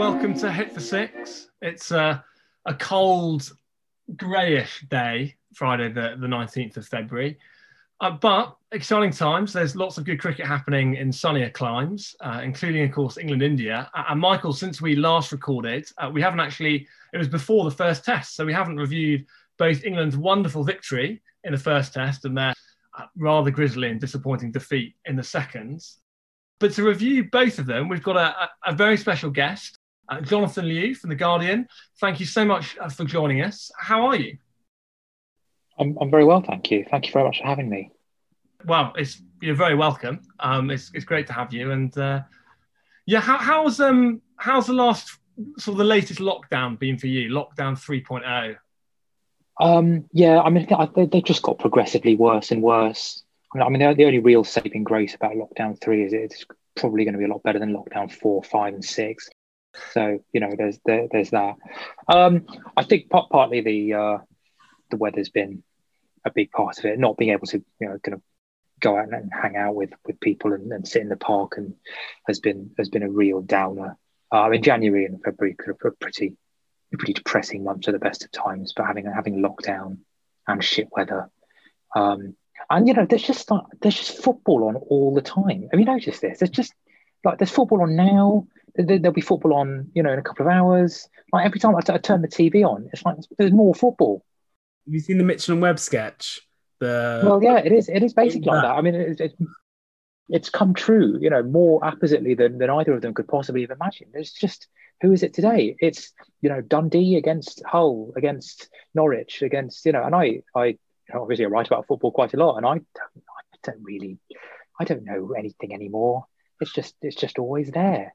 welcome to Hit for Six. It's a, a cold, greyish day, Friday, the, the 19th of February. Uh, but exciting times. There's lots of good cricket happening in sunnier climes, uh, including, of course, England India. Uh, and Michael, since we last recorded, uh, we haven't actually, it was before the first test. So we haven't reviewed both England's wonderful victory in the first test and their uh, rather grisly and disappointing defeat in the second. But to review both of them, we've got a, a very special guest, uh, Jonathan Liew from The Guardian. Thank you so much uh, for joining us. How are you? I'm, I'm very well, thank you. Thank you very much for having me. Well, it's you're very welcome. Um, it's, it's great to have you. And uh, yeah, how, how's um how's the last sort of the latest lockdown been for you? Lockdown 3.0. Um, yeah, I mean, they, they've just got progressively worse and worse. I mean, the, the only real saving grace about lockdown three is it's probably going to be a lot better than lockdown four, five, and six. So you know, there's there, there's that. Um, I think part, partly the uh, the weather's been a big part of it. Not being able to you know kind of go out and hang out with with people and, and sit in the park and has been has been a real downer. Uh, I mean, January and February could have pretty pretty depressing months at the best of times, but having having lockdown and shit weather. Um, and you know, there's just like there's just football on all the time. Have you noticed this? There's just like there's football on now. There'll be football on, you know, in a couple of hours. Like every time I, t- I turn the TV on, it's like there's more football. Have you seen the Mitchell and Webb sketch? The well, yeah, it is. It is basically like that. I mean, it's, it's, it's come true. You know, more appositely than than either of them could possibly have imagined. There's just who is it today? It's you know Dundee against Hull, against Norwich, against you know, and I I obviously I write about football quite a lot, and I don't, I don't really, I don't know anything anymore. It's just, it's just always there.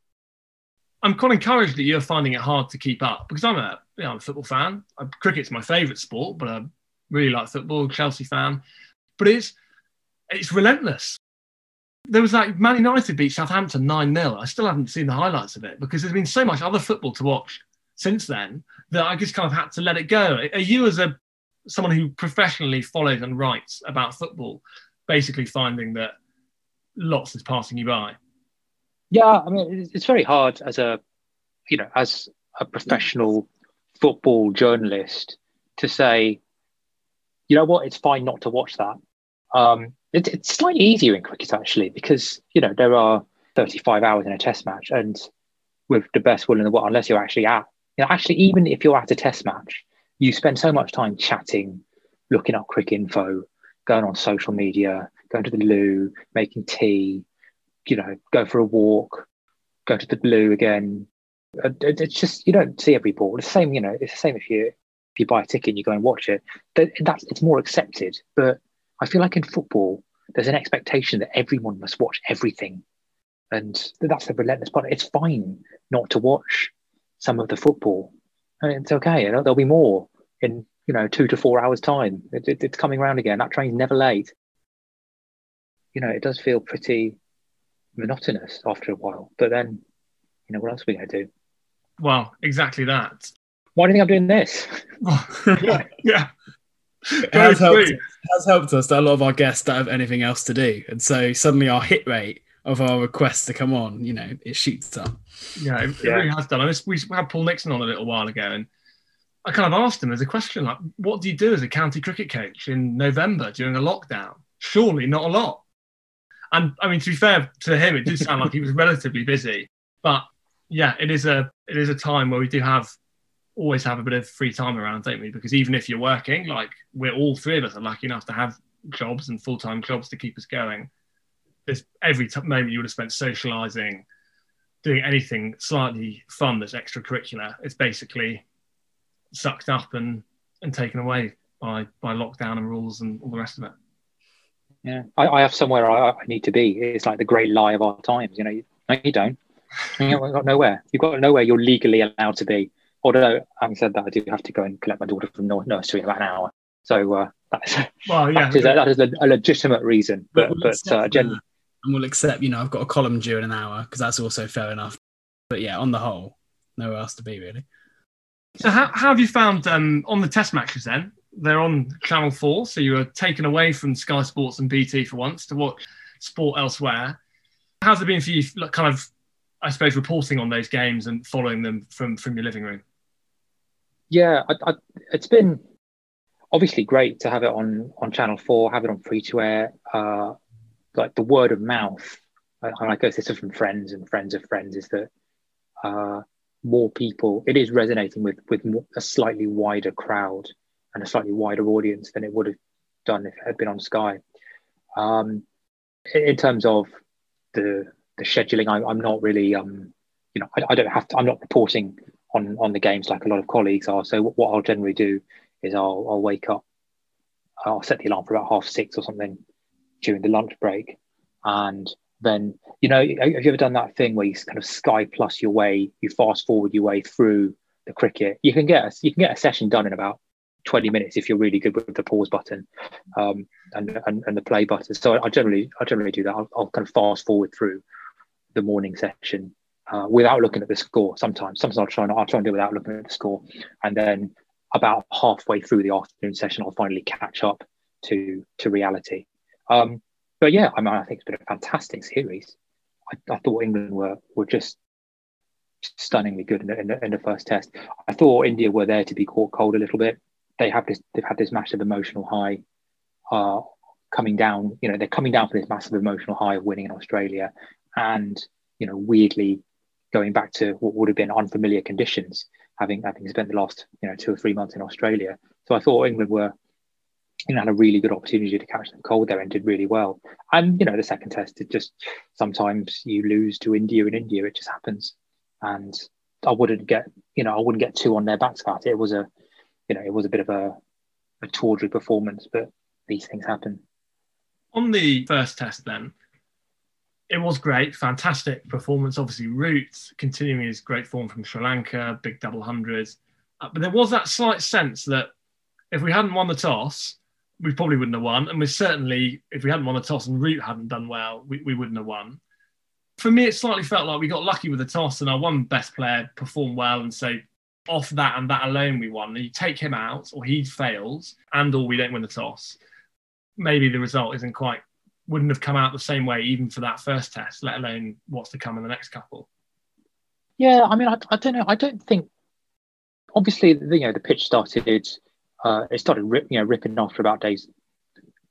I'm quite encouraged that you're finding it hard to keep up because I'm a, you know, I'm a football fan. Uh, cricket's my favourite sport, but I really like football. Chelsea fan, but it's it's relentless. There was like Man United beat Southampton 9 0. I still haven't seen the highlights of it because there's been so much other football to watch since then that I just kind of had to let it go. Are you, as a someone who professionally follows and writes about football, basically finding that lots is passing you by? Yeah, I mean, it's very hard as a, you know, as a professional football journalist to say, you know what, it's fine not to watch that. Um, it, it's slightly easier in cricket actually because you know there are 35 hours in a test match, and with the best will in the world, unless you're actually at, you know, actually even if you're at a test match, you spend so much time chatting, looking up quick info, going on social media, going to the loo, making tea, you know, go for a walk, go to the blue again. It's just you don't see every ball. It's the same, you know. It's the same if you if you buy a ticket and you go and watch it. That's it's more accepted. But I feel like in football, there's an expectation that everyone must watch everything, and that's the relentless part. It's fine not to watch some of the football and it's okay. You know, there'll be more in you know two to four hours time. It, it, it's coming around again. That train's never late. You know, it does feel pretty monotonous after a while. But then, you know, what else are we going to do? Well, exactly that. Why do you think I'm doing this? yeah, yeah. It has helped, has helped us that a lot of our guests don't have anything else to do, and so suddenly our hit rate of our requests to come on, you know, it shoots up. Yeah, it, yeah. it really has done. I mean, we had Paul Nixon on a little while ago, and I kind of asked him as a question, like, what do you do as a county cricket coach in November during a lockdown? Surely not a lot. And I mean, to be fair to him, it did sound like he was relatively busy. But yeah, it is a it is a time where we do have always have a bit of free time around, don't we? Because even if you're working, like we're all three of us are lucky enough to have jobs and full time jobs to keep us going there's every t- moment you would have spent socializing, doing anything slightly fun that's extracurricular, it's basically sucked up and and taken away by by lockdown and rules and all the rest of it. Yeah, I, I have somewhere I, I, need to be. It's like the great lie of our times. You know, you, no, you don't. You've got nowhere. You've got nowhere you're legally allowed to be. Although, having said that, I do have to go and collect my daughter from nursery in about an hour. So uh, that's well, yeah, that is, a, that is a, a legitimate reason. But but, but uh, gen- and we'll accept, you know, I've got a column due in an hour because that's also fair enough. But yeah, on the whole, nowhere else to be really. So how, how have you found um, on the test matches then? They're on Channel 4, so you were taken away from Sky Sports and BT for once to watch sport elsewhere. How's it been for you, kind of I suppose reporting on those games and following them from from your living room. Yeah, I, I, it's been obviously great to have it on on Channel Four, have it on free to air. Uh, like the word of mouth, and I guess this is from friends and friends of friends, is that uh, more people. It is resonating with with a slightly wider crowd and a slightly wider audience than it would have done if it had been on Sky. Um, in terms of the the scheduling, I, am not really, um, you know, I, I, don't have to. I'm not reporting on on the games like a lot of colleagues are. So what I'll generally do is I'll I'll wake up, I'll set the alarm for about half six or something during the lunch break, and then you know, have you ever done that thing where you kind of Sky Plus your way, you fast forward your way through the cricket? You can get a, you can get a session done in about 20 minutes if you're really good with the pause button um, and, and, and the play button. So I generally I generally do that. I'll, I'll kind of fast forward through the morning session uh, without looking at the score. Sometimes, sometimes I'll try and I'll try and do it without looking at the score, and then about halfway through the afternoon session, I'll finally catch up to to reality. Um, but yeah, I mean, I think it's been a fantastic series. I, I thought England were were just stunningly good in the, in the, in the first test. I thought India were there to be caught cold a little bit. They have this they've had this massive emotional high uh, coming down. You know, they're coming down for this massive emotional high of winning in Australia, and you know, weirdly going back to what would have been unfamiliar conditions, having having spent the last you know two or three months in Australia. So I thought England were you know had a really good opportunity to catch them cold there and did really well. And you know, the second test, it just sometimes you lose to India in India, it just happens. And I wouldn't get you know I wouldn't get too on their backs about it. It was a you know it was a bit of a a tawdry performance, but these things happen. On the first test, then, it was great, fantastic performance. Obviously, Root continuing his great form from Sri Lanka, big double hundreds. Uh, but there was that slight sense that if we hadn't won the toss, we probably wouldn't have won. And we certainly, if we hadn't won the toss and Root hadn't done well, we, we wouldn't have won. For me, it slightly felt like we got lucky with the toss and our one best player performed well and so off that and that alone we won. And you take him out or he fails and or we don't win the toss. Maybe the result isn't quite wouldn't have come out the same way even for that first test, let alone what's to come in the next couple. Yeah, I mean, I, I don't know. I don't think. Obviously, the, you know, the pitch started. Uh, it started, rip, you know, ripping after about days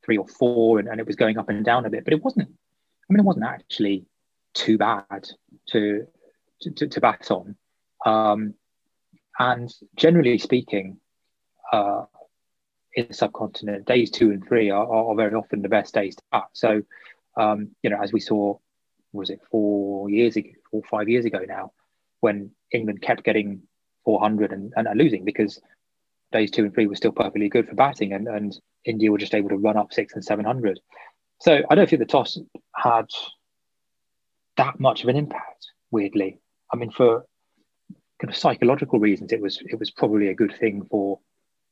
three or four, and, and it was going up and down a bit. But it wasn't. I mean, it wasn't actually too bad to to, to, to bat on. Um, and generally speaking, uh, in the subcontinent, days two and three are, are very often the best days to bat. So, um, you know, as we saw, was it four years ago, four five years ago now, when England kept getting 400 and, and losing because days two and three were still perfectly good for batting, and, and India were just able to run up six and 700. So I don't think the toss had that much of an impact. Weirdly, I mean, for kind of psychological reasons, it was it was probably a good thing for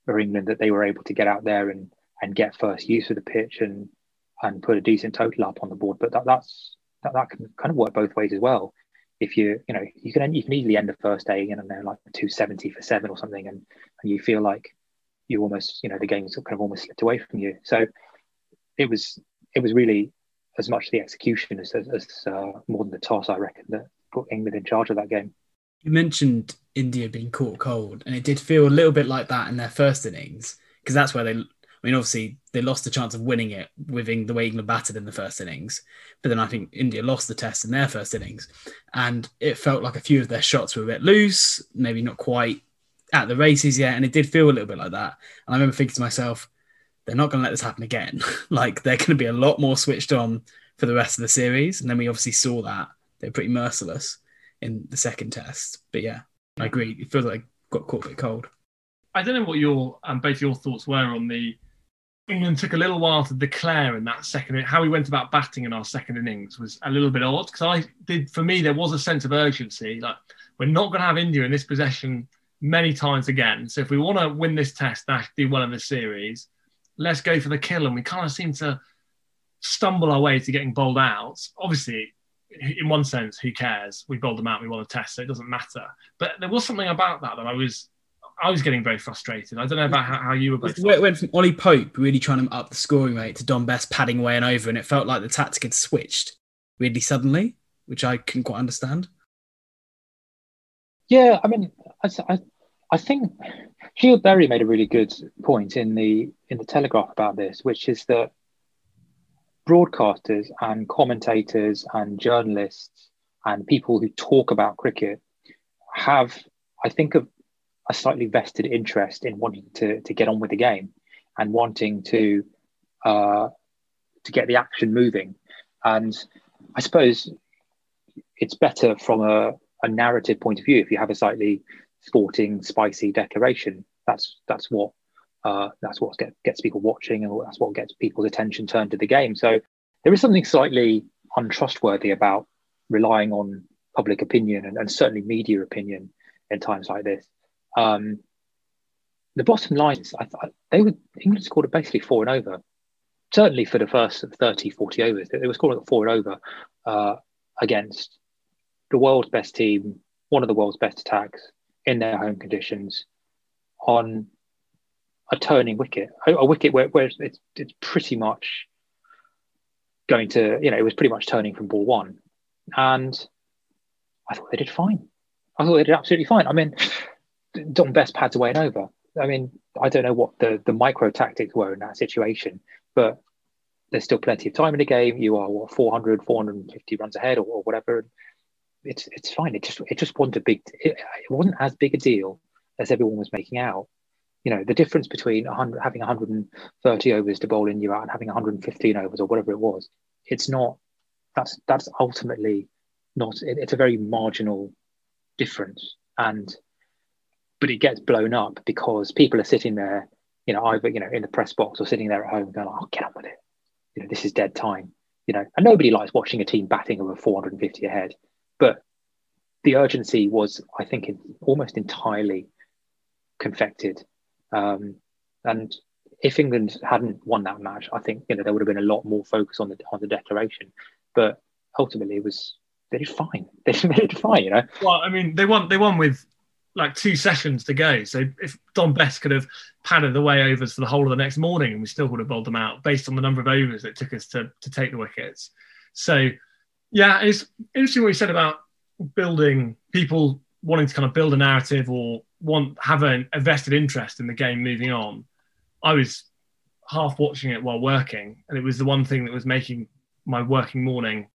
for England that they were able to get out there and and get first use of the pitch and and put a decent total up on the board. But that, that's that, that can kind of work both ways as well. If you you know you can you can easily end the first day you know like 270 for seven or something and, and you feel like you almost you know the game's kind of almost slipped away from you. So it was it was really as much the execution as, as, as uh, more than the toss I reckon that put England in charge of that game. You mentioned India being caught cold, and it did feel a little bit like that in their first innings because that's where they. I mean, obviously they lost the chance of winning it with the way England batted in the first innings, but then I think India lost the test in their first innings, and it felt like a few of their shots were a bit loose, maybe not quite at the races yet, and it did feel a little bit like that. And I remember thinking to myself, they're not going to let this happen again. like they're going to be a lot more switched on for the rest of the series, and then we obviously saw that they're pretty merciless in the second test. But yeah, I agree. It feels like I got caught a bit cold. I don't know what your um, both your thoughts were on the England took a little while to declare in that second. How we went about batting in our second innings was a little bit odd because I did for me there was a sense of urgency. Like we're not going to have India in this possession many times again. So if we want to win this test, that do well in this series, let's go for the kill. And we kind of seem to stumble our way to getting bowled out. Obviously, in one sense, who cares? We bowled them out. We won a test, so it doesn't matter. But there was something about that that I was, I was getting very frustrated. I don't know about how, how you were both. It went from Ollie Pope really trying to up the scoring rate to Dom Bess padding away and over, and it felt like the tactic had switched really suddenly, which I couldn't quite understand. Yeah, I mean, I, I, I think Scyld Berry made a really good point in the in the Telegraph about this, which is that broadcasters and commentators and journalists and people who talk about cricket have, I think, a, a slightly vested interest in wanting to to get on with the game and wanting to uh, to get the action moving. And I suppose it's better from a, a narrative point of view if you have a slightly sporting, spicy declaration. That's that's what uh, that's what get, gets people watching, and that's what gets people's attention turned to the game. So there is something slightly untrustworthy about relying on public opinion and, and certainly media opinion in times like this. Um, the bottom line is, I thought they were England scored basically four and over. Certainly for the first 30, 40 overs, they were scoring four and over uh, against the world's best team, one of the world's best attacks in their home conditions on a turning wicket, a, a wicket where, where it's, it's pretty much going to, you know, it was pretty much turning from ball one. And I thought they did fine. I thought they did absolutely fine. I mean, Dom Bess pads away and over. I mean, I don't know what the, the micro tactics were in that situation, but there's still plenty of time in the game. You are what 400, 450 runs ahead or, or whatever. It's it's fine. It just it just wasn't a big. It, it, wasn't as big a deal as everyone was making out. You know, the difference between 100, having 130 overs to bowl in you out and having 115 overs or whatever it was, it's not. That's that's ultimately not. It, it's a very marginal difference, and but it gets blown up because people are sitting there, you know, either you know in the press box or sitting there at home going, "Oh, get on with it." You know, this is dead time. You know, and nobody likes watching a team batting over 450 ahead, but the urgency was, I think, almost entirely confected. Um, and if England hadn't won that match, I think you know there would have been a lot more focus on the on the declaration. But ultimately, it was they did fine. They did fine, you know. Well, I mean, they won. They won with like two sessions to go. So if Dom Bess could have padded the way overs for the whole of the next morning, and we still would have bowled them out based on the number of overs it took us to to take the wickets. So yeah, it's interesting what you said about building people wanting to kind of build a narrative or want have a, a vested interest in the game moving on. I was half watching it while working, and it was the one thing that was making my working morning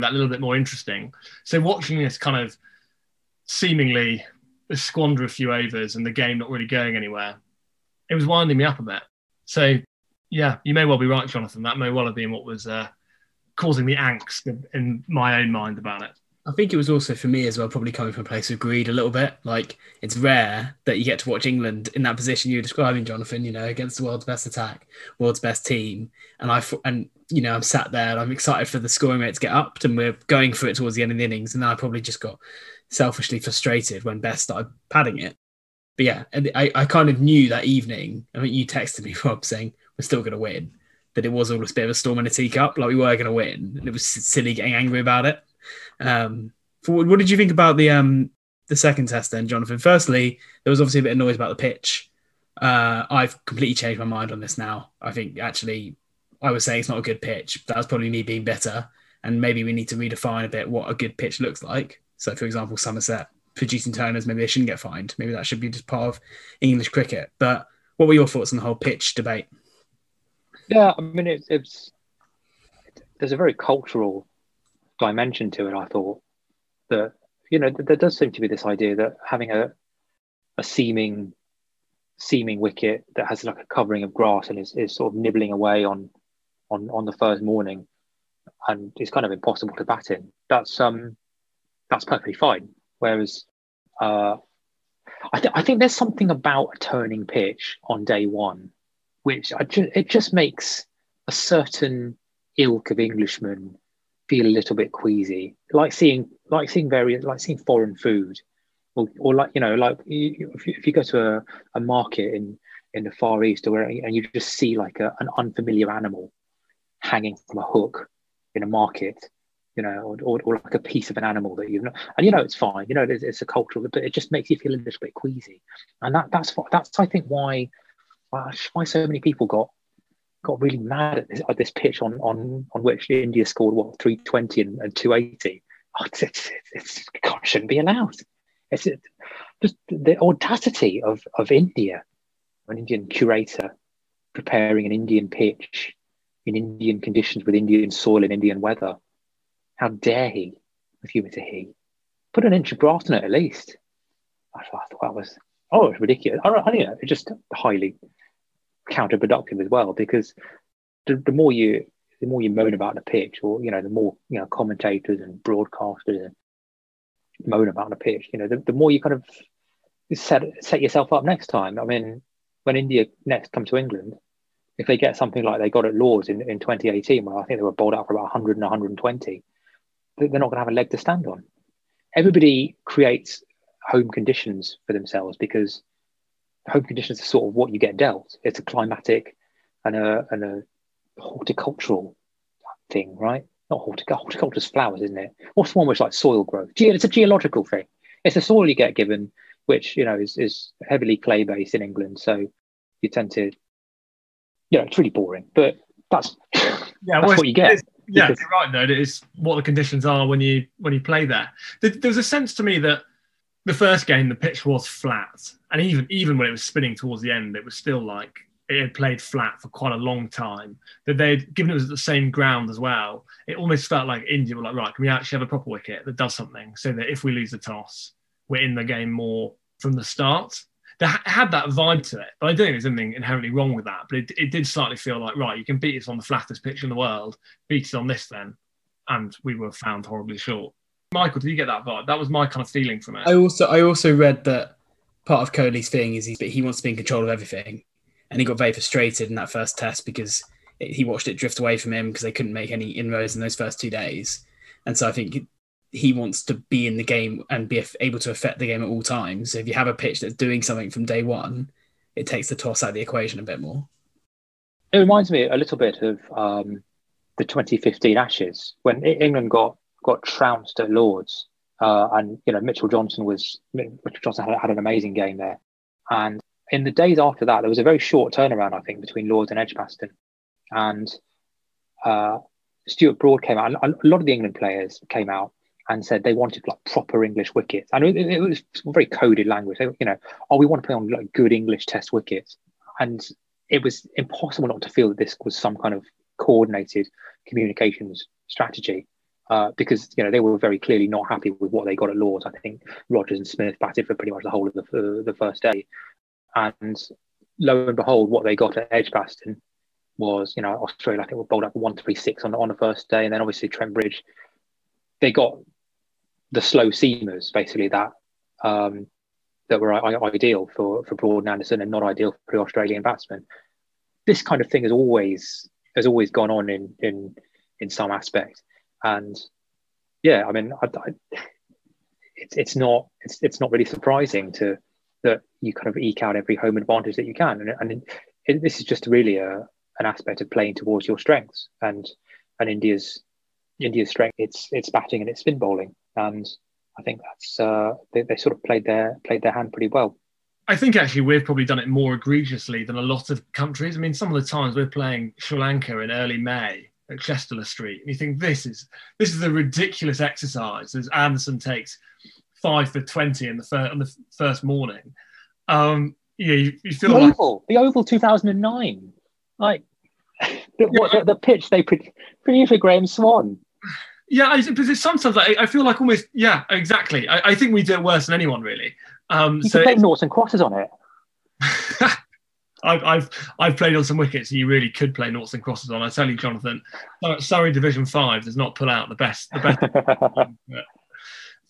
that little bit more interesting. So watching this kind of seemingly squander a few overs and the game not really going anywhere, it was winding me up a bit. So, yeah, you may well be right, Jonathan. That may well have been what was uh, causing me angst in my own mind about it. I think it was also for me as well, probably coming from a place of greed a little bit. Like it's rare that you get to watch England in that position you're describing, Jonathan. You know, against the world's best attack, world's best team, and I and you know I'm sat there and I'm excited for the scoring rate to get up, and we're going for it towards the end of the innings, and then I probably just got selfishly frustrated when Bess started padding it. But yeah, I, I kind of knew that evening. I mean, you texted me, Rob, saying we're still going to win. That it was all a bit of a storm in a teacup, like we were going to win, and it was silly getting angry about it. Um, for, what did you think about the um the second test then, Jonathan? Firstly, there was obviously a bit of noise about the pitch. Uh, I've completely changed my mind on this now. I think actually, I was saying it's not a good pitch. That was probably me being better, and maybe we need to redefine a bit what a good pitch looks like. So, for example, Somerset producing turners, maybe they shouldn't get fined. Maybe that should be just part of English cricket. But what were your thoughts on the whole pitch debate? Yeah, I mean, it, it's there's a very cultural dimension to it. I thought that you know there does seem to be this idea that having a a seeming seeming wicket that has like a covering of grass and is, is sort of nibbling away on on on the first morning and it's kind of impossible to bat in. That's um that's perfectly fine. Whereas, uh, I, th- I think there's something about a turning pitch on day one, which I ju- it just makes a certain ilk of Englishmen feel a little bit queasy, like seeing like seeing various like seeing foreign food, or, or like you know like if, you, if you go to a, a market in in the Far East or where, and you just see like a, an unfamiliar animal hanging from a hook in a market you know, or, or, or, like a piece of an animal that you've not, and you know it's fine, you know it's, it's, a cultural, but it just makes you feel a little bit queasy, and that that's that's I think why why so many people got got really mad at this, at this pitch on on on which India scored what 320 and, and 280. Oh, it's, it's, it's, God, shouldn't be allowed. It's just the audacity of, of India, an Indian curator preparing an Indian pitch in Indian conditions with Indian soil and Indian weather. How dare he, with humour to he, put an inch of grass on it at least. I thought, I thought that was, oh, ridiculous. I, I, you know, it's just highly counterproductive as well because the, the more you the more you moan about the pitch, or you know, the more you know commentators and broadcasters and moan about the pitch, you know, the, the more you kind of set set yourself up next time. I mean, when India next come to England, if they get something like they got at Lords in, in 2018, where I think they were bowled out for about 100 and 120, they're not going to have a leg to stand on. Everybody creates home conditions for themselves because home conditions are sort of what you get dealt. It's a climatic and a, and a horticultural thing, right? Not horticulture, horticulture's flowers, isn't it? What's one which like soil growth? Ge- it's a geological thing. It's the soil you get given, which you know is, is heavily clay based in England. So you tend to, you know, it's really boring, but that's yeah, that's well, what you get. Yeah, because... you're right. Though it is what the conditions are when you when you play there. There, there was a sense to me that the first game the pitch was flat, and even even when it was spinning towards the end, it was still like it had played flat for quite a long time. That they'd given it was the same ground as well. It almost felt like India were like, right, can we actually have a proper wicket that does something so that if we lose the toss, we're in the game more from the start. They had that vibe to it, but I don't think there's anything inherently wrong with that. But it, it did slightly feel like, right, you can beat us on the flattest pitch in the world, beat us on this then, and we were found horribly short. Michael, did you get that vibe? That was my kind of feeling from it. I also, I also read that part of Kohli's thing is he, he wants to be in control of everything, and he got very frustrated in that first test because it, he watched it drift away from him because they couldn't make any inroads in those first two days. And so I think he wants to be in the game and be able to affect the game at all times. So if you have a pitch that's doing something from day one, it takes the toss out of the equation a bit more. It reminds me a little bit of um, the 2015 Ashes when England got got trounced at Lords, uh, and you know Mitchell Johnson was Mitchell Johnson had, had an amazing game there, and in the days after that, there was a very short turnaround, I think, between Lords and Edgbaston. And uh, Stuart Broad came out, and a lot of the England players came out and said they wanted like proper English wickets. And it, it was very coded language. They, you know, oh, we want to play on like good English Test wickets. And it was impossible not to feel that this was some kind of coordinated communications strategy. Uh, because you know they were very clearly not happy with what they got at Lords. I think Rogers and Smith batted for pretty much the whole of the, uh, the first day, and lo and behold, what they got at Edgbaston was, you know, Australia, I think, were bowled up 136 on, on the first day. And then obviously Trent Bridge, they got the slow seamers, basically, that um, that were ideal for, for Broad and Anderson and not ideal for Australian batsmen. This kind of thing has always has always gone on in in in some aspect. And yeah, I mean, I, I, it's it's not it's it's not really surprising to that you kind of eke out every home advantage that you can. And, and it, this is just really a, an aspect of playing towards your strengths and and India's India's strength. It's it's batting and it's spin bowling, and I think that's uh, they, they sort of played their played their hand pretty well. I think actually we've probably done it more egregiously than a lot of countries. I mean, some of the times we're playing Sri Lanka in early May at Chester Street, and you think this is this is a ridiculous exercise as Anderson takes five for twenty in the first on the first morning. Um, yeah, you, you feel the like Oval, the Oval, two thousand and nine, like the, what, the, the, pitch they produced for Graeme Swann. Yeah, I, because it's sometimes I, I, feel like almost yeah, exactly. I, I, think we do it worse than anyone really. Um, you so play and crosses on it. I've, I've I've played on some wickets you really could play noughts and crosses on. I tell you, Jonathan, Surrey Division Five does not pull out the best the best.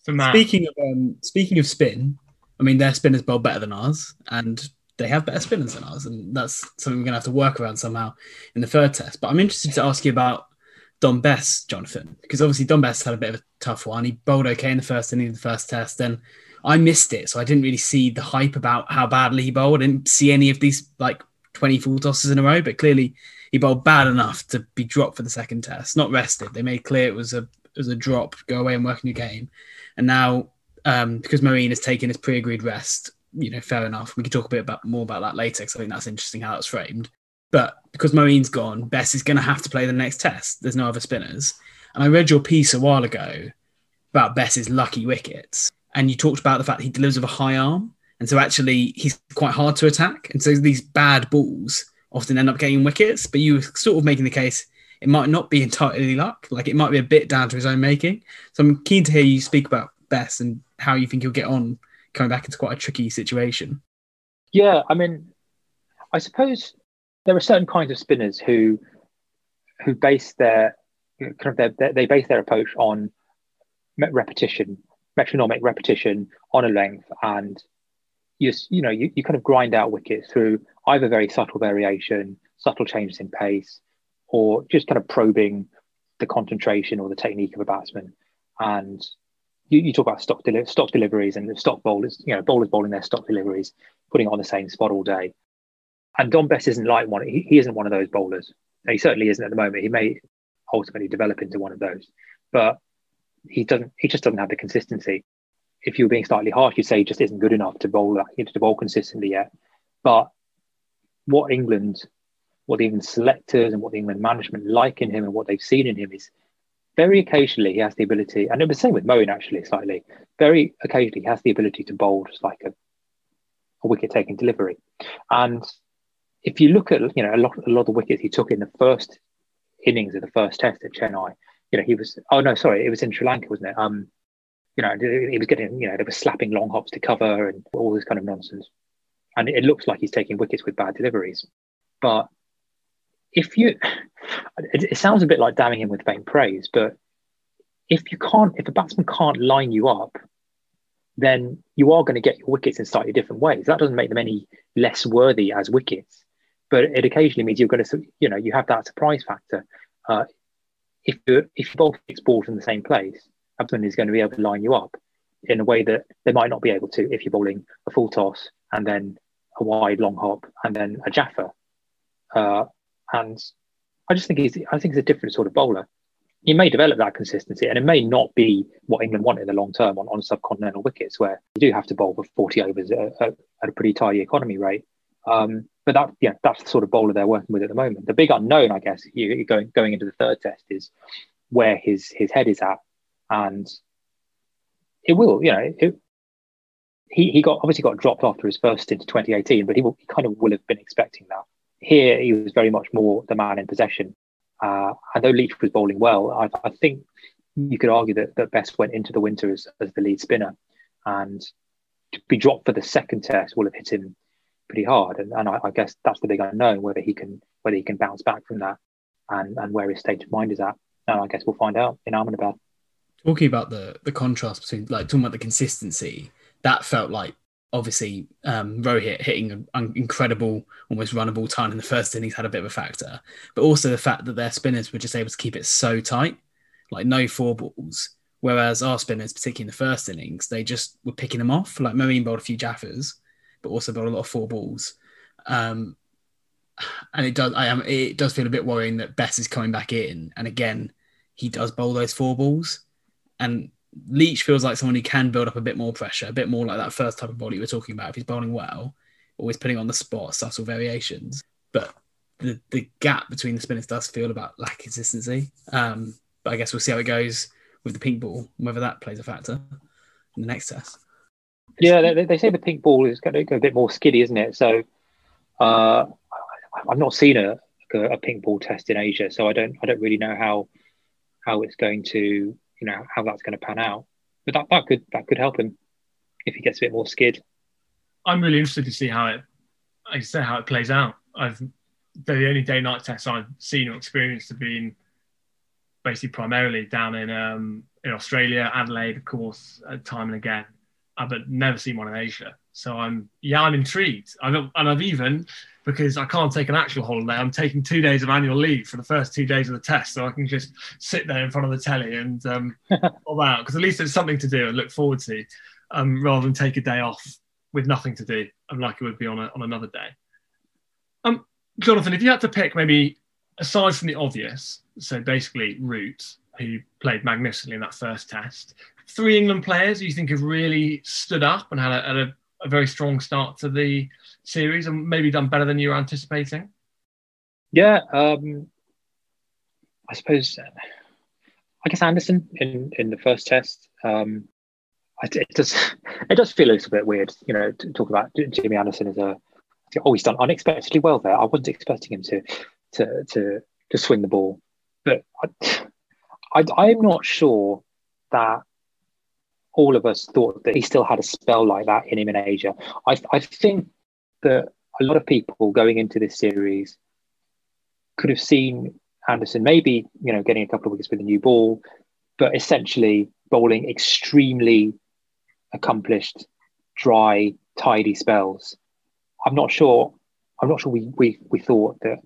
Speaking of um, speaking of spin, I mean their spinners bowl better than ours, and they have better spinners than ours, and that's something we're going to have to work around somehow in the third test. But I'm interested to ask you about Dom Bess, Jonathan, because obviously Dom Bess had a bit of a tough one. He bowled okay in the first inning of the first test, and I missed it, so I didn't really see the hype about how badly he bowled. I didn't see any of these like 20 full tosses in a row, but clearly he bowled bad enough to be dropped for the second test, not rested. They made clear it was a it was a drop, go away and work on your game. And now, um, because Moeen has taken his pre-agreed rest, you know, fair enough. We can talk a bit about more about that later because I think that's interesting how it's framed. But because Moeen's gone, Bess is going to have to play the next test. There's no other spinners. And I read your piece a while ago about Bess's lucky wickets. And you talked about the fact he delivers with a high arm, and so actually he's quite hard to attack, and so these bad balls often end up getting wickets. But you were sort of making the case it might not be entirely luck, like it might be a bit down to his own making. So I'm keen to hear you speak about Bess and how you think he'll get on coming back into quite a tricky situation. Yeah, I mean, I suppose there are certain kinds of spinners who who base their kind of their, they base their approach on repetition, metronomic repetition on a length, and you you know you, you kind of grind out wickets through either very subtle variation, subtle changes in pace, or just kind of probing the concentration or the technique of a batsman. And you, you talk about stock, deli- stock deliveries and the stock bowlers, you know, bowlers bowling their stock deliveries, putting it on the same spot all day. And Dom Bess isn't like one. He, he isn't one of those bowlers. he certainly isn't at the moment. He may ultimately develop into one of those, but he doesn't. He just doesn't have the consistency. If you were being slightly harsh, you'd say he just isn't good enough to bowl to bowl consistently yet. But what England, what the England selectors and what the England management like in him and what they've seen in him is very occasionally he has the ability, and it was the same with Moeen actually slightly. Very occasionally he has the ability to bowl just like a, a wicket taking delivery, and if you look at you know a lot a lot of the wickets he took in the first innings of the first test at Chennai, you know he was oh no sorry it was in Sri Lanka wasn't it um you know he was getting you know they were slapping long hops to cover and all this kind of nonsense, and it looks like he's taking wickets with bad deliveries, but if you it, it sounds a bit like damning him with faint praise, but if you can't if a batsman can't line you up then you are going to get your wickets in slightly different ways. That doesn't make them any less worthy as wickets but it occasionally means you're going to, you know, you have that surprise factor. Uh, if you if you both fix balls in the same place, Abdul is going to be able to line you up in a way that they might not be able to if you're bowling a full toss and then a wide long hop and then a jaffa. Uh, and I just think he's I think he's a different sort of bowler. He may develop that consistency, and it may not be what England want in the long term on, on subcontinental wickets, where you do have to bowl for 40 overs at, at, at a pretty tidy economy rate. Um, but that yeah, that's the sort of bowler they're working with at the moment. The big unknown, I guess, you, going going into the third test is where his his head is at, and it will, you know, it, he he got obviously got dropped after his first stint in 2018, but he, will, he kind of will have been expecting that. Here, he was very much more the man in possession. Uh, and though Leach was bowling well, I, I think you could argue that, that Bess went into the winter as, as the lead spinner, and to be dropped for the second test will have hit him pretty hard. And, and I, I, guess that's the big unknown whether he can whether he can bounce back from that and, and where his state of mind is at. And I guess we'll find out in Ahmedabad. Talking about the the contrast between like talking about the consistency, that felt like obviously um, Rohit hitting an incredible, almost runnable time in the first innings had a bit of a factor, but also the fact that their spinners were just able to keep it so tight, like no four balls. Whereas our spinners, particularly in the first innings, they just were picking them off. Like Moeen bowled a few jaffas, but also got a lot of four balls. Um, and it does I am it does feel a bit worrying that Bess is coming back in, and again he does bowl those four balls, and Leach feels like someone who can build up a bit more pressure, a bit more like that first type of bowler you were talking about. If he's bowling well, always putting on the spot, subtle variations, but the the gap between the spinners does feel about lack consistency. Um, but I guess we'll see how it goes with the pink ball, whether that plays a factor in the next test. Yeah, they, they say the pink ball is going to go a bit more skiddy, isn't it? So uh, I've not seen a, a pink ball test in Asia, so I don't I don't really know how how it's going to you know how that's going to pan out. But that, that could that could help him if he gets a bit more skid. I'm really interested to see how it I say how it plays out. I've the only day night tests I've seen or experienced have been basically primarily down in um, in Australia, Adelaide, of course, time and again. But never seen one in Asia. So I'm yeah, I'm intrigued. I've, and I've even because I can't take an actual holiday. I'm taking two days of annual leave for the first two days of the test, so I can just sit there in front of the telly and um, all that because at least it's something to do and look forward to, um, rather than take a day off with nothing to do, like it would be on a, on another day. Um, Jonathan, if you had to pick maybe aside from the obvious, so basically Root, who played magnificently in that first test, three England players you think have really stood up and had a, had a, a very strong start to the series and maybe done better than you were anticipating? Yeah, um, I suppose. I guess Anderson in in the first test. Um, it does it does feel a little bit weird, you know, to talk about Jimmy Anderson as a oh he's done unexpectedly well there. I wasn't expecting him to to to to swing the ball, but I, I I'm not sure that all of us thought that he still had a spell like that in him in Asia. I I think that a lot of people going into this series could have seen Anderson maybe you know getting a couple of wickets with a new ball, but essentially bowling extremely accomplished, dry, tidy spells. I'm not sure. I'm not sure we we, we thought that.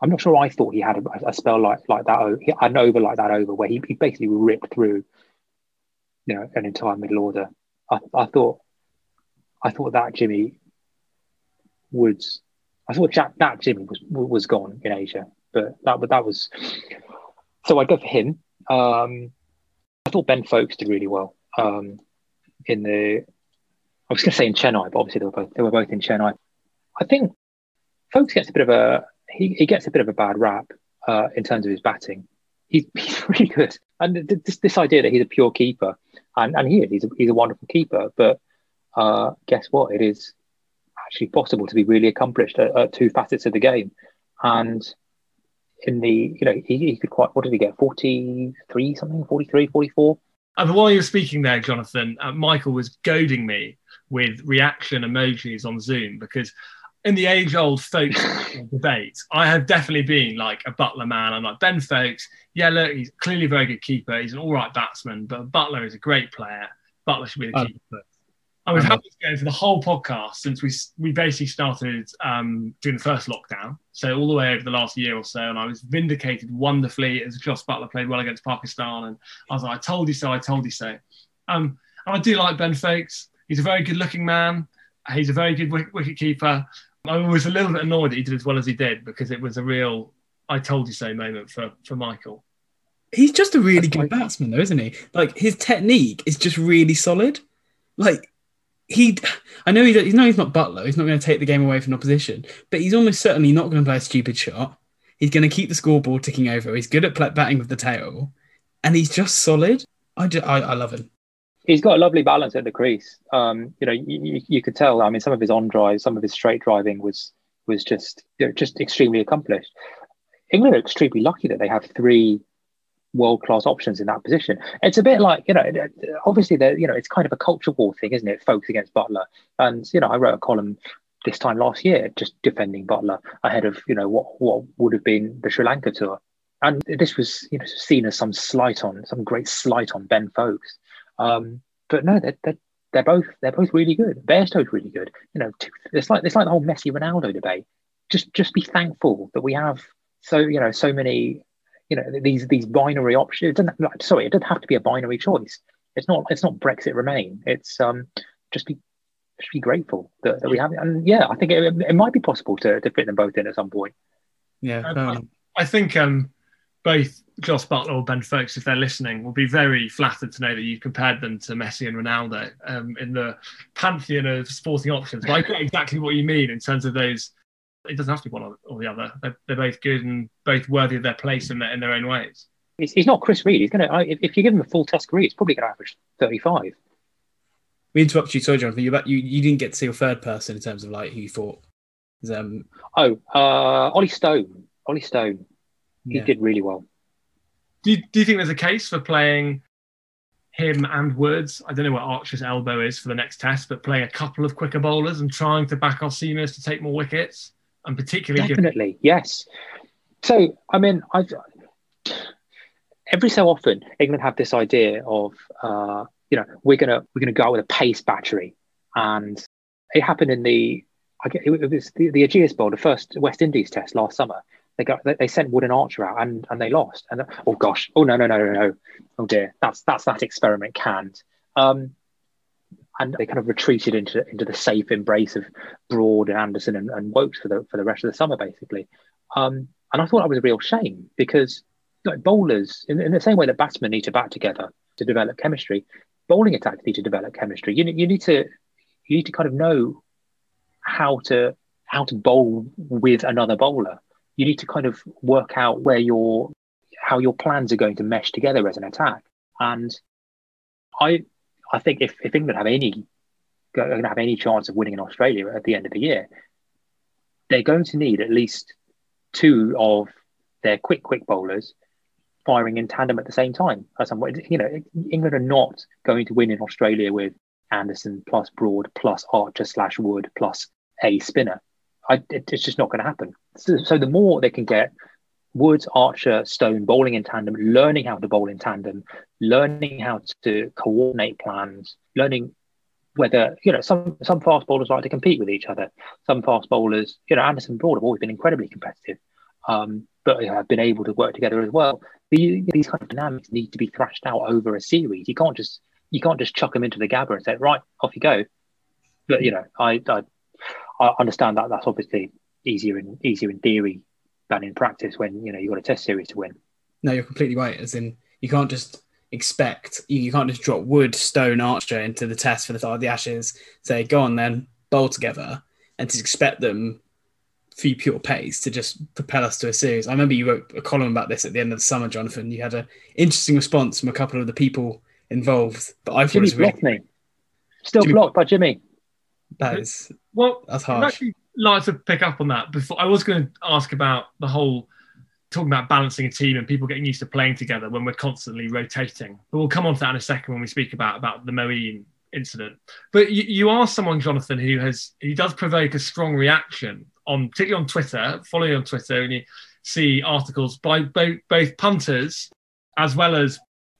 I'm not sure I thought he had a, a spell like like that. An over like that over where he, he basically ripped through, you know, an entire middle order. I, I thought, I thought that Jimmy would. I thought Jack, that Jimmy was was gone in Asia, but that but that was. So I'd go for him. Um, I thought Ben Foakes did really well. Um, in the I was going to say in Chennai, but obviously they were both they were both in Chennai. I think Foakes gets a bit of a he, he gets a bit of a bad rap uh, in terms of his batting. He's, he's really good, and this, this idea that he's a pure keeper, and, and he is he's a, he's a wonderful keeper. But uh, guess what? It is actually possible to be really accomplished at, at two facets of the game, and in the you know he, he could quite what did he get 43 something 43 44 and while you were speaking there, Jonathan, uh, Michael was goading me with reaction emojis on Zoom because in the age old Foakes debate, I have definitely been like a Buttler man. I'm like, Ben Foakes, yeah, look, he's clearly a very good keeper. He's an all right batsman, but Buttler is a great player. Buttler should be the keeper. And we've had this going for the whole podcast since we we basically started um, doing the first lockdown. So all the way over the last year or so, and I was vindicated wonderfully as Jos Buttler played well against Pakistan, and I was like, I told you so, I told you so. Um, and I do like Ben Foakes. He's a very good-looking man. He's a very good wicket keeper. I was a little bit annoyed that he did as well as he did because it was a real "I told you so" moment for for Michael. He's just a really That's good batsman, though, isn't he? Like his technique is just really solid. Like he, I know he's, he's no, he's not Buttler, He's not going to take the game away from opposition, but he's almost certainly not going to play a stupid shot. He's going to keep the scoreboard ticking over. He's good at batting with the tail, and he's just solid. I, just, I, I love him. He's got a lovely balance at the crease. Um, you know, you, you, could tell. I mean, some of his on drive, some of his straight driving was was just you know, just extremely accomplished. England are extremely lucky that they have three world class options in that position. It's a bit like you know, obviously the you know it's kind of a culture war thing, isn't it? Foakes against Buttler, and you know I wrote a column this time last year just defending Buttler ahead of you know what what would have been the Sri Lanka tour, and this was you know seen as some slight on some great slight on Ben Foakes, um, but no, they're, they're they're both they're both really good. Bairstow's really good. You know, it's like it's like the whole Messi Ronaldo debate. Just just be thankful that we have so you know so many you know these these binary options. It doesn't, sorry, it doesn't have to be a binary choice. It's not it's not Brexit Remain. It's um just be just be grateful that, that we have it. And yeah, I think it, it might be possible to, to fit them both in at some point. Yeah, um, I, I, think um, both Jos Buttler or Ben Foakes, if they're listening, will be very flattered to know that you compared them to Messi and Ronaldo um, in the pantheon of sporting options. But I get exactly what you mean in terms of those it doesn't have to be one or the other. They're, they're both good and both worthy of their place in their, in their own ways. He's, he's not Chris Read. He's going to, if, if you give him a full test career, he's probably going to average 35. We interrupted you, sorry, Jonathan. You, you, you didn't get to see a third person in terms of like who you thought. Um... Oh, uh, Ollie Stone. Ollie Stone. He yeah. did really well. Do you, do you think there's a case for playing him and Woods? I don't know what Archer's elbow is for the next test, but playing a couple of quicker bowlers and trying to back off seniors to take more wickets? and particularly definitely given- yes. So I mean, I've every so often England have this idea of uh, you know we're gonna we're gonna go out with a pace battery, and it happened in the I get it was the, the Ageas Bowl, the first West Indies test last summer. They got they sent Wood and Archer out and, and they lost. And oh gosh, oh no no no no no, oh dear, that's that's that experiment canned. Um, and they kind of retreated into into the safe embrace of Broad and Anderson and, and Woakes for the for the rest of the summer, basically. Um, and I thought that was a real shame because like bowlers, in, in, the same way that batsmen need to bat together to develop chemistry, bowling attacks need to develop chemistry. You, you need to you need to kind of know how to how to bowl with another bowler. You need to kind of work out where your how your plans are going to mesh together as an attack. And I I think if, if England have any going to have any chance of winning in Australia at the end of the year, they're going to need at least two of their quick quick bowlers firing in tandem at the same time. At some you know, England are not going to win in Australia with Anderson plus Broad plus Archer slash Wood plus a spinner. I, it, it's just not going to happen. So, so the more they can get Woods, Archer, Stone bowling in tandem, learning how to bowl in tandem, learning how to coordinate plans, learning whether you know some some fast bowlers like to compete with each other. Some fast bowlers, you know, Anderson Broad have always been incredibly competitive, um, but you know, have been able to work together as well. The, these kind of dynamics need to be thrashed out over a series. You can't just you can't just chuck them into the Gabba and say, right, off you go. But you know, I I, I understand that that's obviously easier in easier in theory than in practice when you know you've got a test series to win. No, you're completely right. As in, you can't just expect you can't just drop Wood, Stone, Archer into the test for the of the Ashes. Say, go on then, bowl together, and to expect them through pure pace to just propel us to a series. I remember you wrote a column about this at the end of the summer, Jonathan. You had an interesting response from a couple of the people involved, but I thought Jimmy it was really... blocked me. Still Jimmy- blocked by Jimmy. That is Well, that's I'd harsh. actually like to pick up on that. Before I was going to ask about the whole talking about balancing a team and people getting used to playing together when we're constantly rotating. But we'll come on to that in a second when we speak about about the Moeen incident. But you, you are someone, Jonathan, who has he does provoke a strong reaction on particularly on Twitter. Follow you on Twitter and you see articles by both both punters as well as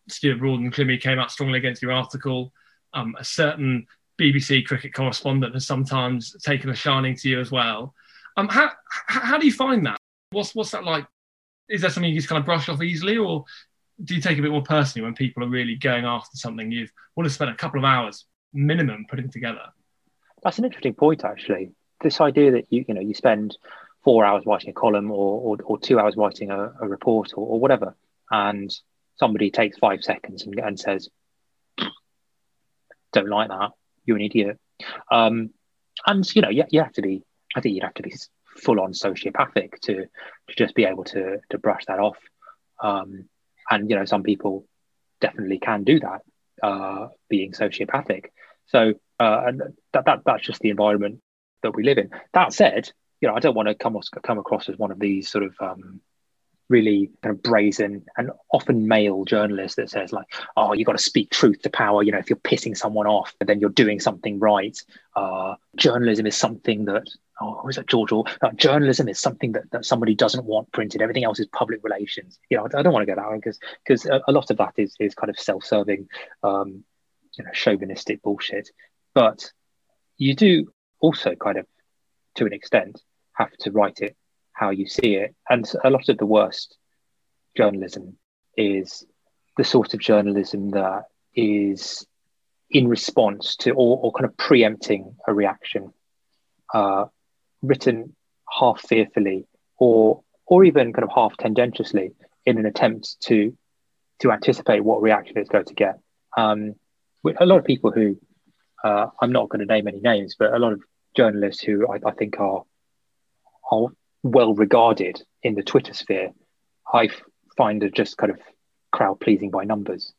Stuart Broad and Climmy came out strongly against your article. Um, a certain BBC cricket correspondent has sometimes taken a shining to you as well. Um, how, how do you find that? What's what's that like? Is that something you just kind of brush off easily, or do you take a bit more personally when people are really going after something you've would have spent a couple of hours minimum putting together? That's an interesting point, actually. This idea that you you know you spend four hours writing a column or or, or two hours writing a, a report or, or whatever, and somebody takes five seconds and, and says, "Don't like that. You're an idiot." Um, and you know, you, you have to be. I think you'd have to be full on sociopathic to to just be able to to brush that off. Um, and you know, some people definitely can do that, uh, being sociopathic. So, uh, and that, that that's just the environment that we live in. That said, you know, I don't want to come come across as one of these sort of um, really kind of brazen and often male journalist that says like, "Oh, you got to speak truth to power." You know, if you're pissing someone off, then you're doing something right. Uh, journalism is something that oh, was that George? Or uh, journalism is something that, that somebody doesn't want printed. Everything else is public relations. You know, I don't want to go that way because because a, a lot of that is is kind of self-serving, um, you know, chauvinistic bullshit. But you do also kind of, to an extent, have to write it how you see it. And a lot of the worst journalism is the sort of journalism that is in response to or, or kind of preempting a reaction. Uh, written half fearfully or or even kind of half tendentiously in an attempt to to anticipate what reaction it's going to get. Um, with a lot of people who uh, I'm not going to name any names, but a lot of journalists who I, I think are are well regarded in the Twitter sphere, I find are just kind of crowd pleasing by numbers.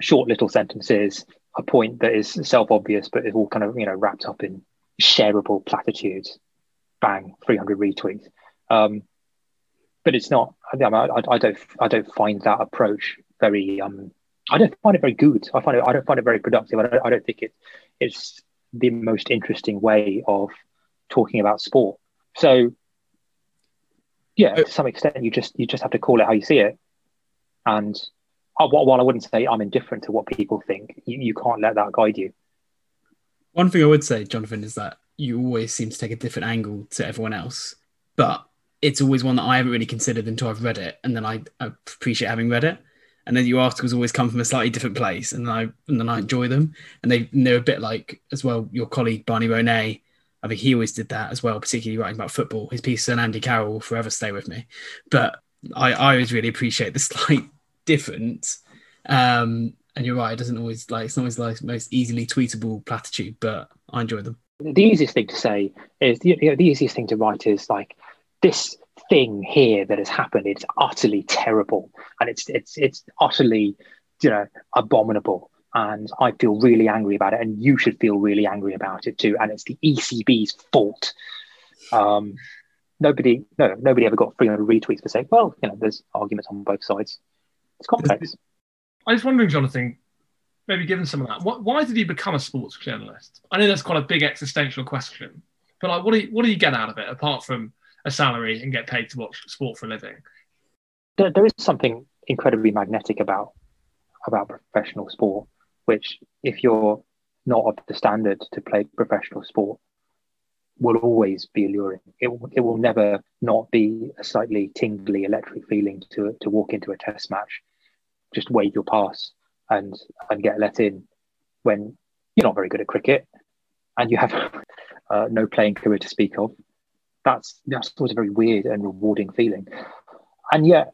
Short little sentences, a point that is self obvious, but is all kind of you know wrapped up in shareable platitudes bang, 300 retweets. Um, but it's not. I, I, I, don't. I don't find that approach very. Um, I don't find it very good. I find it. I don't find it very productive. I don't, I don't think it. It's the most interesting way of talking about sport. So, yeah, to some extent, you just you just have to call it how you see it. And uh, while I wouldn't say I'm indifferent to what people think, you, you can't let that guide you. One thing I would say, Jonathan, is that you always seem to take a different angle to everyone else, but it's always one that I haven't really considered until I've read it, and then I, I appreciate having read it. And then your articles always come from a slightly different place, and I and then I enjoy them. And they and they're a bit like as well. Your colleague Barney Ronay, I think he always did that as well, particularly writing about football. His piece on Andy Carroll will forever stay with me. But I, I always really appreciate the slight difference. Um, and you're right, it doesn't always like it's not always like most easily tweetable platitude, but I enjoy them. The easiest thing to say is you know, the easiest thing to write is like this thing here that has happened. It's utterly terrible, and it's it's it's utterly you know abominable. And I feel really angry about it, and you should feel really angry about it too. And it's the ECB's fault. Um, nobody, no, nobody ever got 300 retweets for saying, well, you know, there's arguments on both sides. It's complex. I was wondering, Jonathan, maybe given some of that, what, why did you become a sports journalist? I know that's quite a big existential question, but like, what do you, what do you get out of it apart from a salary and get paid to watch sport for a living? There, there is something incredibly magnetic about about professional sport, which if you're not up to standard to play professional sport, will always be alluring. It, it will never not be a slightly tingly, electric feeling to to walk into a test match, just wave your pass and and get let in when you're not very good at cricket and you have uh, no playing career to speak of. That's that's always a very weird and rewarding feeling, and yet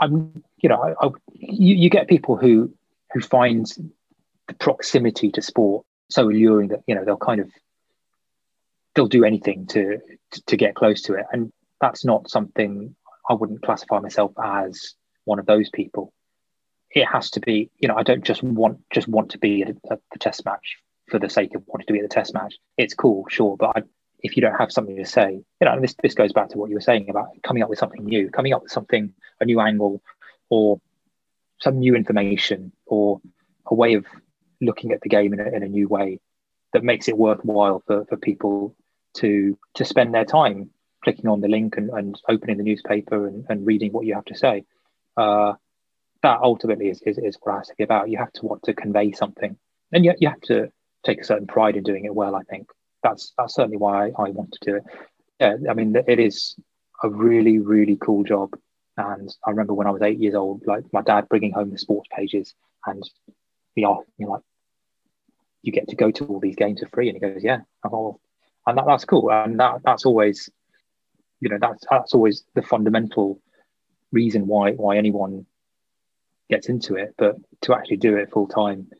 I'm you know I, I, you, you get people who who finds the proximity to sport so alluring that you know they'll kind of they'll do anything to, to, to get close to it. And that's not something I wouldn't classify myself as one of those people. It has to be, you know, I don't just want just want to be at, at the test match for the sake of wanting to be at the test match. It's cool, sure, but I, if you don't have something to say, you know, this this goes back to what you were saying about coming up with something new, coming up with something, a new angle, or some new information, or a way of looking at the game in a, in a new way that makes it worthwhile for, for people to to spend their time clicking on the link and, and opening the newspaper and, and reading what you have to say. Uh, that ultimately is, is, is what it has to be about. You have to want to convey something, and you, you have to take a certain pride in doing it well. I think that's that's certainly why I, I want to do it. Yeah, I mean, it is a really really cool job. And I remember when I was eight years old, like my dad bringing home the sports pages and the off, you know, like you get to go to all these games for free, and he goes, yeah, oh, and that, that's cool. And that that's always, you know, that's that's always the fundamental reason why why anyone gets into it. But to actually do it full time,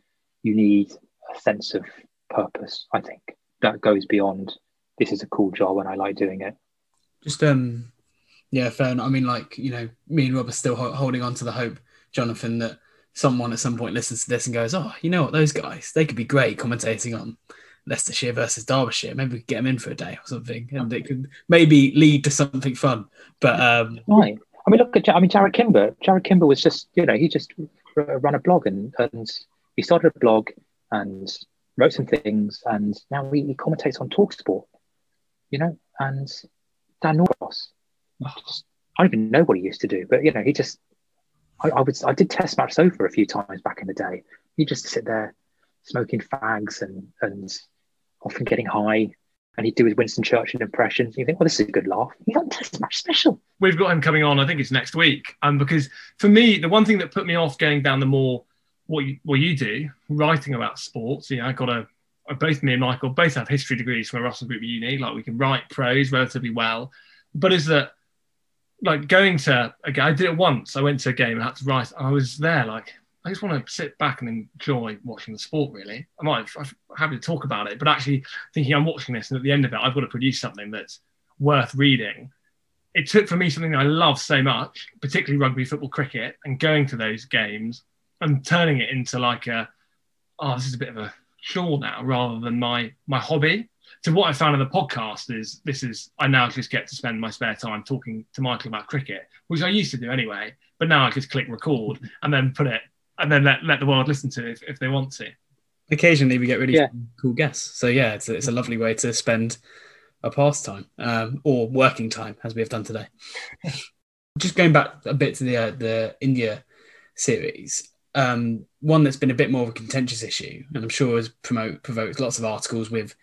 you need a sense of purpose. I think that goes beyond this is a cool job and I like doing it. Just um, yeah, fair. Enough. I mean, like you know, me and Rob are still ho- holding on to the hope, Jonathan, that someone at some point listens to this and goes, "Oh, you know what? Those guys, they could be great commentating on Leicestershire versus Derbyshire. Maybe we could get them in for a day or something, and it could maybe lead to something fun." But um, right. I mean, look at I mean Jarrod Kimber. Jarrod Kimber was just you know he just ran a blog and and he started a blog and wrote some things and now he, he commentates on Talksport. You know, and Dan Norcross. I don't even know what he used to do, but you know, he just I, I was I did test match sofa a few times back in the day. You just sit there smoking fags and and often getting high. And he'd do his Winston Churchill impressions. You think, well, this is a good laugh. He's on test match special. We've got him coming on. I think it's next week. Um, because for me, the one thing that put me off going down the more what you, what you do, writing about sports. You know, I got a both me and Michael both have history degrees from a Russell Group uni. Like we can write prose relatively well, but is that like going to a game? I did it once. I went to a game and had to write. I was there like I just want to sit back and enjoy watching the sport. Really, I might I'm happy to talk about it, but actually thinking I'm watching this, and at the end of it, I've got to produce something that's worth reading. It took for me something I love so much, particularly rugby, football, cricket, and going to those games and turning it into like a, oh, this is a bit of a chore now, rather than my my hobby. So what I found in the podcast is this is I now just get to spend my spare time talking to Michael about cricket, which I used to do anyway, but now I just click record and then put it and then let, let the world listen to it if, if they want to. Occasionally, we get really yeah. cool guests. So yeah, it's a, it's a lovely way to spend a pastime um, or working time, as we have done today. Just going back a bit to the uh, the India series, um, one that's been a bit more of a contentious issue, and I'm sure has promote provoked lots of articles with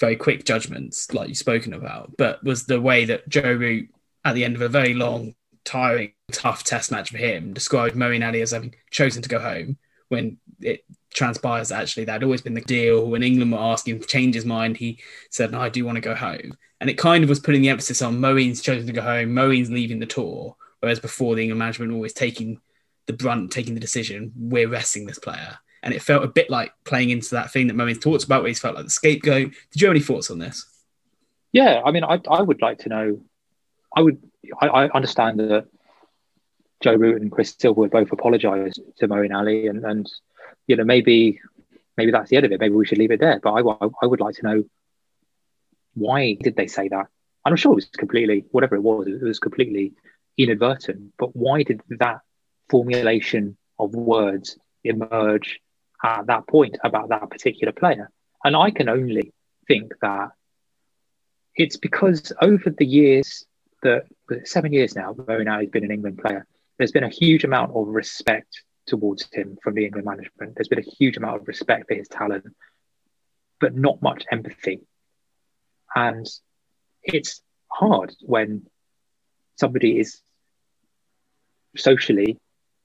very quick judgments, like you've spoken about, but was the way that Joe Root, at the end of a very long tiring, tough test match for him, described Moeen Ali as having chosen to go home when it transpires actually that had always been the deal. When England were asking to change his mind, he said, no, I do want to go home. And it kind of was putting the emphasis on Moeen's chosen to go home, Moeen's leaving the tour, whereas before the England management always taking the brunt, taking the decision, we're resting this player. And it felt a bit like playing into that thing that Moeen's talks about, where he's felt like the scapegoat. Did you have any thoughts on this? Yeah, I mean, I, I would like to know. I would I, I understand that Joe Root and Chris Silverwood both apologise to Moeen Ali, and and you know maybe maybe that's the end of it. Maybe we should leave it there. But I, I would like to know why did they say that? I'm sure it was completely whatever it was. It was completely inadvertent. But why did that formulation of words emerge at that point about that particular player? And I can only think that it's because over the years that seven years now, Ali has been an England player. There's been a huge amount of respect towards him from the England management. There's been a huge amount of respect for his talent, but not much empathy. And it's hard when somebody is socially,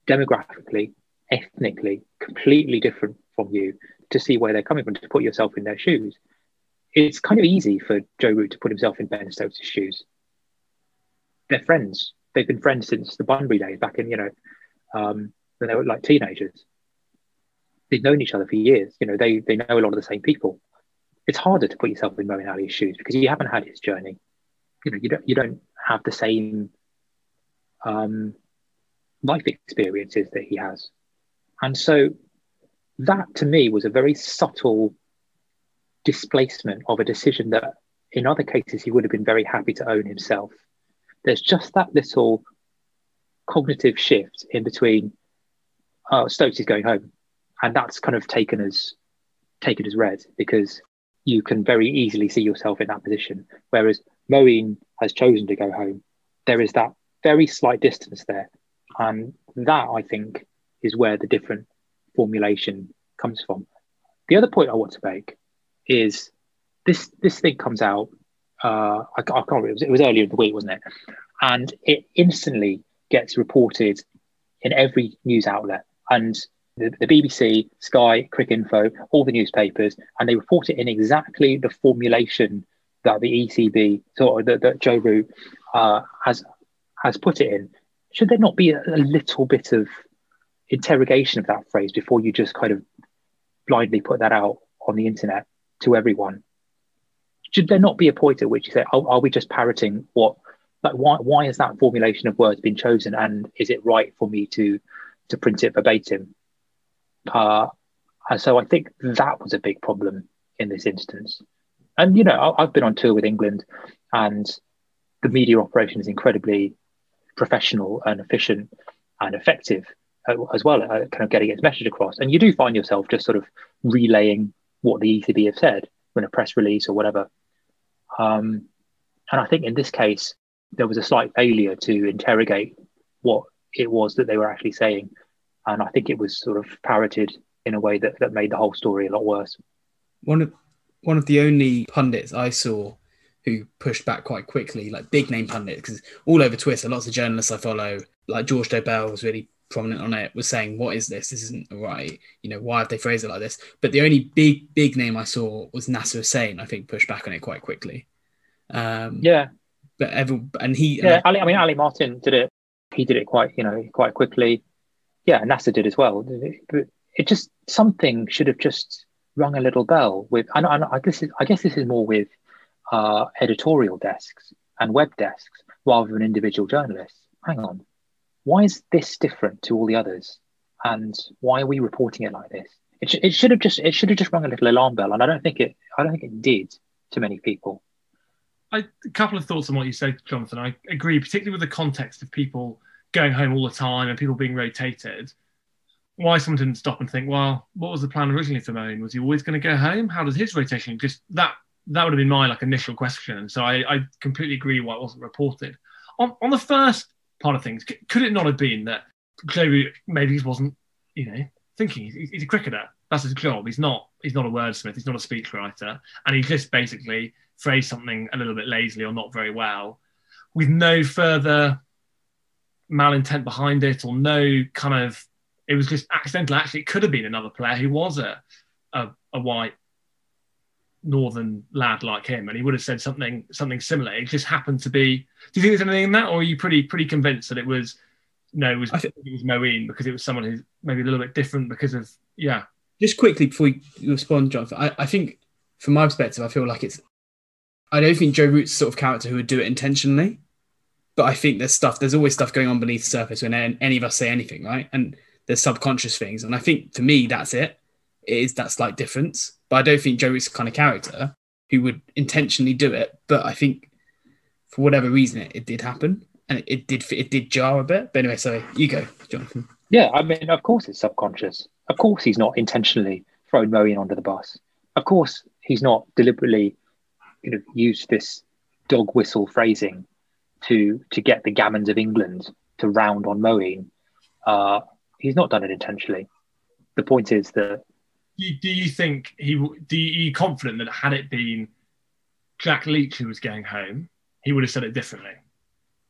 demographically, ethnically completely different from you to see where they're coming from, to put yourself in their shoes. It's kind of easy for Joe Root to put himself in Ben Stokes' shoes. They're friends. They've been friends since the Bunbury days, back in, you know, um, when they were like teenagers. They've known each other for years. You know, they they know a lot of the same people. It's harder to put yourself in Moeen Ali's shoes because you haven't had his journey. You know, you don't you don't have the same um, life experiences that he has, and so that to me was a very subtle displacement of a decision that in other cases he would have been very happy to own himself. There's just that little cognitive shift in between oh, Stokes is going home, and that's kind of taken as taken as read because you can very easily see yourself in that position. Whereas Moeen has chosen to go home, there is that very slight distance there, and that I think is where the different formulation comes from. The other point I want to make is this this thing comes out. Uh, I, I can't remember. It was, it was earlier in the week, wasn't it? And it instantly gets reported in every news outlet and the, the, BBC, Sky, Cricinfo, all the newspapers, and they report it in exactly the formulation that the ECB, sort of that, that Joe Root uh, has has put it in. Should there not be a, a little bit of interrogation of that phrase before you just kind of blindly put that out on the internet to everyone? Should there not be a point at which you say, are, are we just parroting what? Like, why why has that formulation of words been chosen, and is it right for me to to print it verbatim. Uh, and so I think that was a big problem in this instance. And, you know, I've been on tour with England and the media operation is incredibly professional and efficient and effective as well, uh, kind of getting its message across. And you do find yourself just sort of relaying what the ECB have said in a press release or whatever. Um, and I think in this case, there was a slight failure to interrogate what it was that they were actually saying. And I think it was sort of parroted in a way that, that made the whole story a lot worse. One of one of the only pundits I saw who pushed back quite quickly, like big name pundits, because all over Twitter, lots of journalists I follow, like George Dobell was really prominent on it, was saying, What is this? This isn't right. You know, why have they phrased it like this? But the only big, big name I saw was Nasser Hussain, I think, pushed back on it quite quickly. Um, yeah. But ever, and he, yeah, Ali, I mean, Ali Martin did it he did it quite, you know, quite quickly. Yeah, Nasser did as well. But it just something should have just rung a little bell with. And, and I guess I guess this is more with uh, editorial desks and web desks rather than individual journalists. Hang on, why is this different to all the others? And why are we reporting it like this? It, sh- it should have just it should have just rung a little alarm bell, and I don't think it I don't think it did to many people. I, a couple of thoughts on what you said, Jonathan. I agree, particularly with the context of people going home all the time and people being rotated. Why someone didn't stop and think, well, what was the plan originally for Moeen? Was he always going to go home? How does his rotation? Just that that would have been my like initial question. So I, I completely agree why it wasn't reported. On on the first part of things, could it not have been that Cleary maybe he wasn't, you know, thinking he's, a cricketer. That's his job. He's not. He's not a wordsmith. He's not a speechwriter, and he just basically phrased something a little bit lazily or not very well, with no further malintent behind it or no kind of it was just accidental. Actually, it could have been another player who was a, a, a white northern lad like him, and he would have said something something similar. It just happened to be. Do you think there's anything in that, or are you pretty pretty convinced that it was no, it was it was Moeen because it was someone who's maybe a little bit different because of yeah. Just quickly before you respond, Jonathan, I, I think from my perspective, I feel like it's. I don't think Joe Root's sort of character who would do it intentionally. but I think there's stuff. There's always stuff going on beneath the surface when any of us say anything, right? And there's subconscious things, and I think for me that's it. It is that slight difference, but I don't think Joe is the kind of character who would intentionally do it. But I think for whatever reason, it, it did happen, and it, it did it did jar a bit. But anyway, so you go, Jonathan. Yeah, I mean, of course it's subconscious. Of course he's not intentionally thrown Moeen under the bus. Of course he's not deliberately, you know, used this dog whistle phrasing to to get the gammons of England to round on Moeen. Uh, he's not done it intentionally. The point is that. Do you, think he? Do you, are you confident that had it been Jack Leach who was going home, he would have said it differently?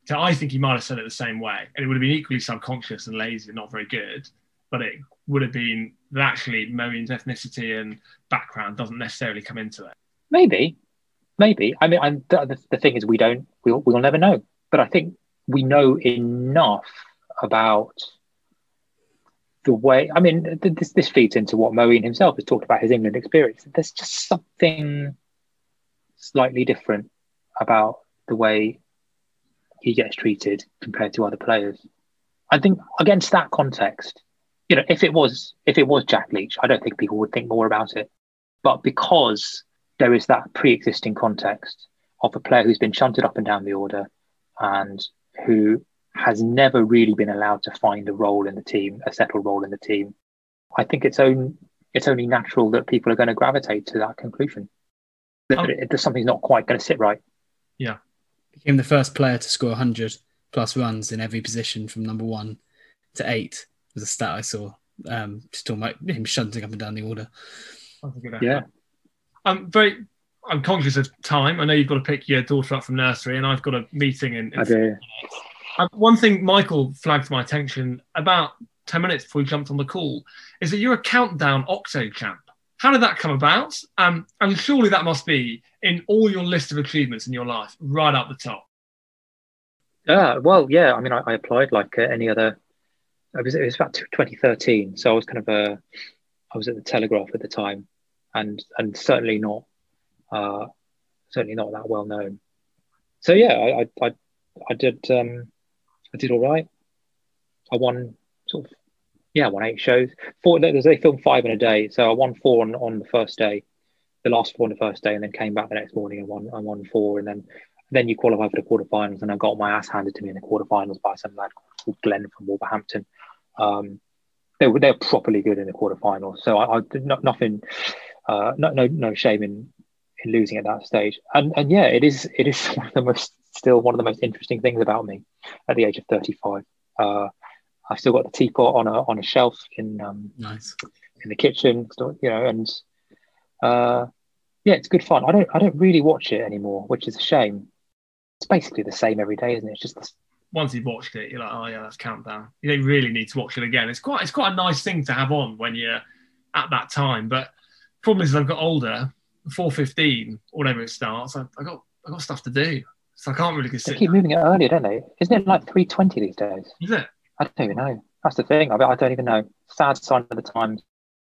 So I think he might have said it the same way, and it would have been equally subconscious and lazy and not very good. But it would have been that actually Moeen's ethnicity and background doesn't necessarily come into it. Maybe, maybe. I mean, the, the thing is, we don't, we'll, we'll never know. But I think we know enough about the way. I mean, this this feeds into what Moeen himself has talked about his England experience. There's just something slightly different about the way he gets treated compared to other players. I think against that context, you know, if it was if it was Jack Leach, I don't think people would think more about it. But because there is that pre-existing context of a player who's been shunted up and down the order and who has never really been allowed to find a role in the team, a settled role in the team, I think it's own it's only natural that people are going to gravitate to that conclusion. That it, it, something's not quite going to sit right. Yeah. Became the first player to score 100 plus runs in every position from number one to eight was a stat I saw. Um, just talking about him shunting up and down the order. Yeah. I'm very. I'm conscious of time. I know you've got to pick your daughter up from nursery, and I've got a meeting in. in I do. One thing Michael flagged my attention about ten minutes before we jumped on the call is that you're a countdown octo champ. How did that come about? Um, and surely that must be in all your list of achievements in your life, right up the top. Uh, well, yeah. I mean, I, I applied like uh, any other it was, it was about 2013. So I was kind of a, I was at the Telegraph at the time, and and certainly not, uh, certainly not that well known. So yeah, I I, I did um, I did all right. I won sort of yeah, I won eight shows. Four they filmed five in a day, so I won four on, on the first day, the last four on the first day, and then came back the next morning and won I won four, and then then you qualify for the quarterfinals, and I got my ass handed to me in the quarterfinals by some lad called Glenn from Wolverhampton. Um, they were they're properly good in the quarterfinals, so I, I not, nothing, uh, no no no shame in in losing at that stage. And and yeah, it is it is one of the most still one of the most interesting things about me at the age of thirty five. Uh, I've still got the teapot on a on a shelf in um, nice in the kitchen, you know, and uh, yeah, it's good fun. I don't I don't really watch it anymore, which is a shame. It's basically the same every day, isn't it? It's just the once you've watched it, you're like, oh yeah, that's countdown. You don't really need to watch it again. It's quite it's quite a nice thing to have on when you're at that time. But problem is, I've got older, four fifteen, whatever it starts. I, I got I got stuff to do, so I can't really consider. They keep moving it earlier, don't they? Isn't it like three twenty these days? Is it? I don't even know. That's the thing. I, I don't even know. Sad sign of the times.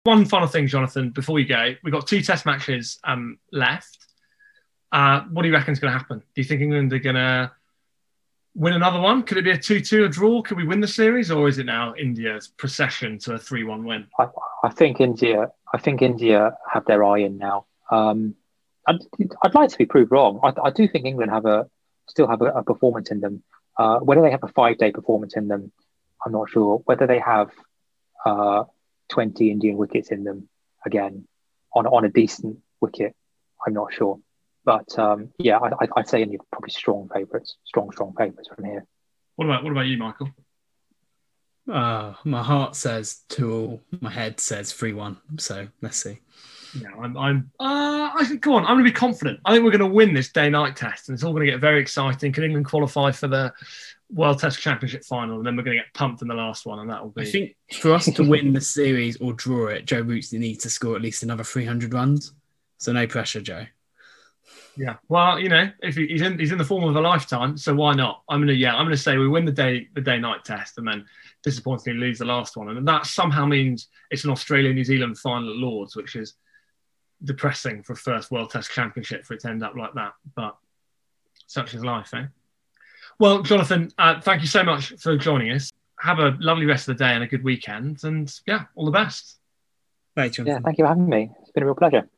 One final thing, Jonathan, before you go, we've got two test matches um, left. Uh, what do you reckon is going to happen? Do you think England are going to win another one? Could it be a 2 2 a draw? Could we win the series? Or is it now India's procession to a 3 1 win? I, I, think India I think India have their eye in now. Um, I'd, I'd, like to be proved wrong. I, I, do think England have a still have a, a performance in them. Uh, whether they have a five day performance in them, I'm not sure. Whether they have uh, 20 Indian wickets in them again on, on a decent wicket, I'm not sure. But um, yeah, I, would say India probably strong favourites, strong, strong favourites from here. What about what about you, Michael? Uh, my heart says two all. My head says three one. So let's see. Yeah, I'm. I'm. Uh, I think. Come on, I'm going to be confident. I think we're going to win this day-night test, and it's all going to get very exciting. Can England qualify for the World Test Championship final, and then we're going to get pumped in the last one, and that will be. I think for us to win the series or draw it, Joe Root needs to score at least another 300 runs. So no pressure, Joe. Yeah, well, you know, if he's in he's in the form of a lifetime, so why not? I'm gonna yeah, I'm gonna say we win the day the day night test and then disappointingly lose the last one, and that somehow means it's an Australia New Zealand final at Lords, which is depressing for a first World Test Championship for it to end up like that. But such is life, eh? Well, Jonathan, uh, thank you so much for joining us. Have a lovely rest of the day and a good weekend. And yeah, all the best. Thanks, Yeah, thank you for having me. It's been a real pleasure.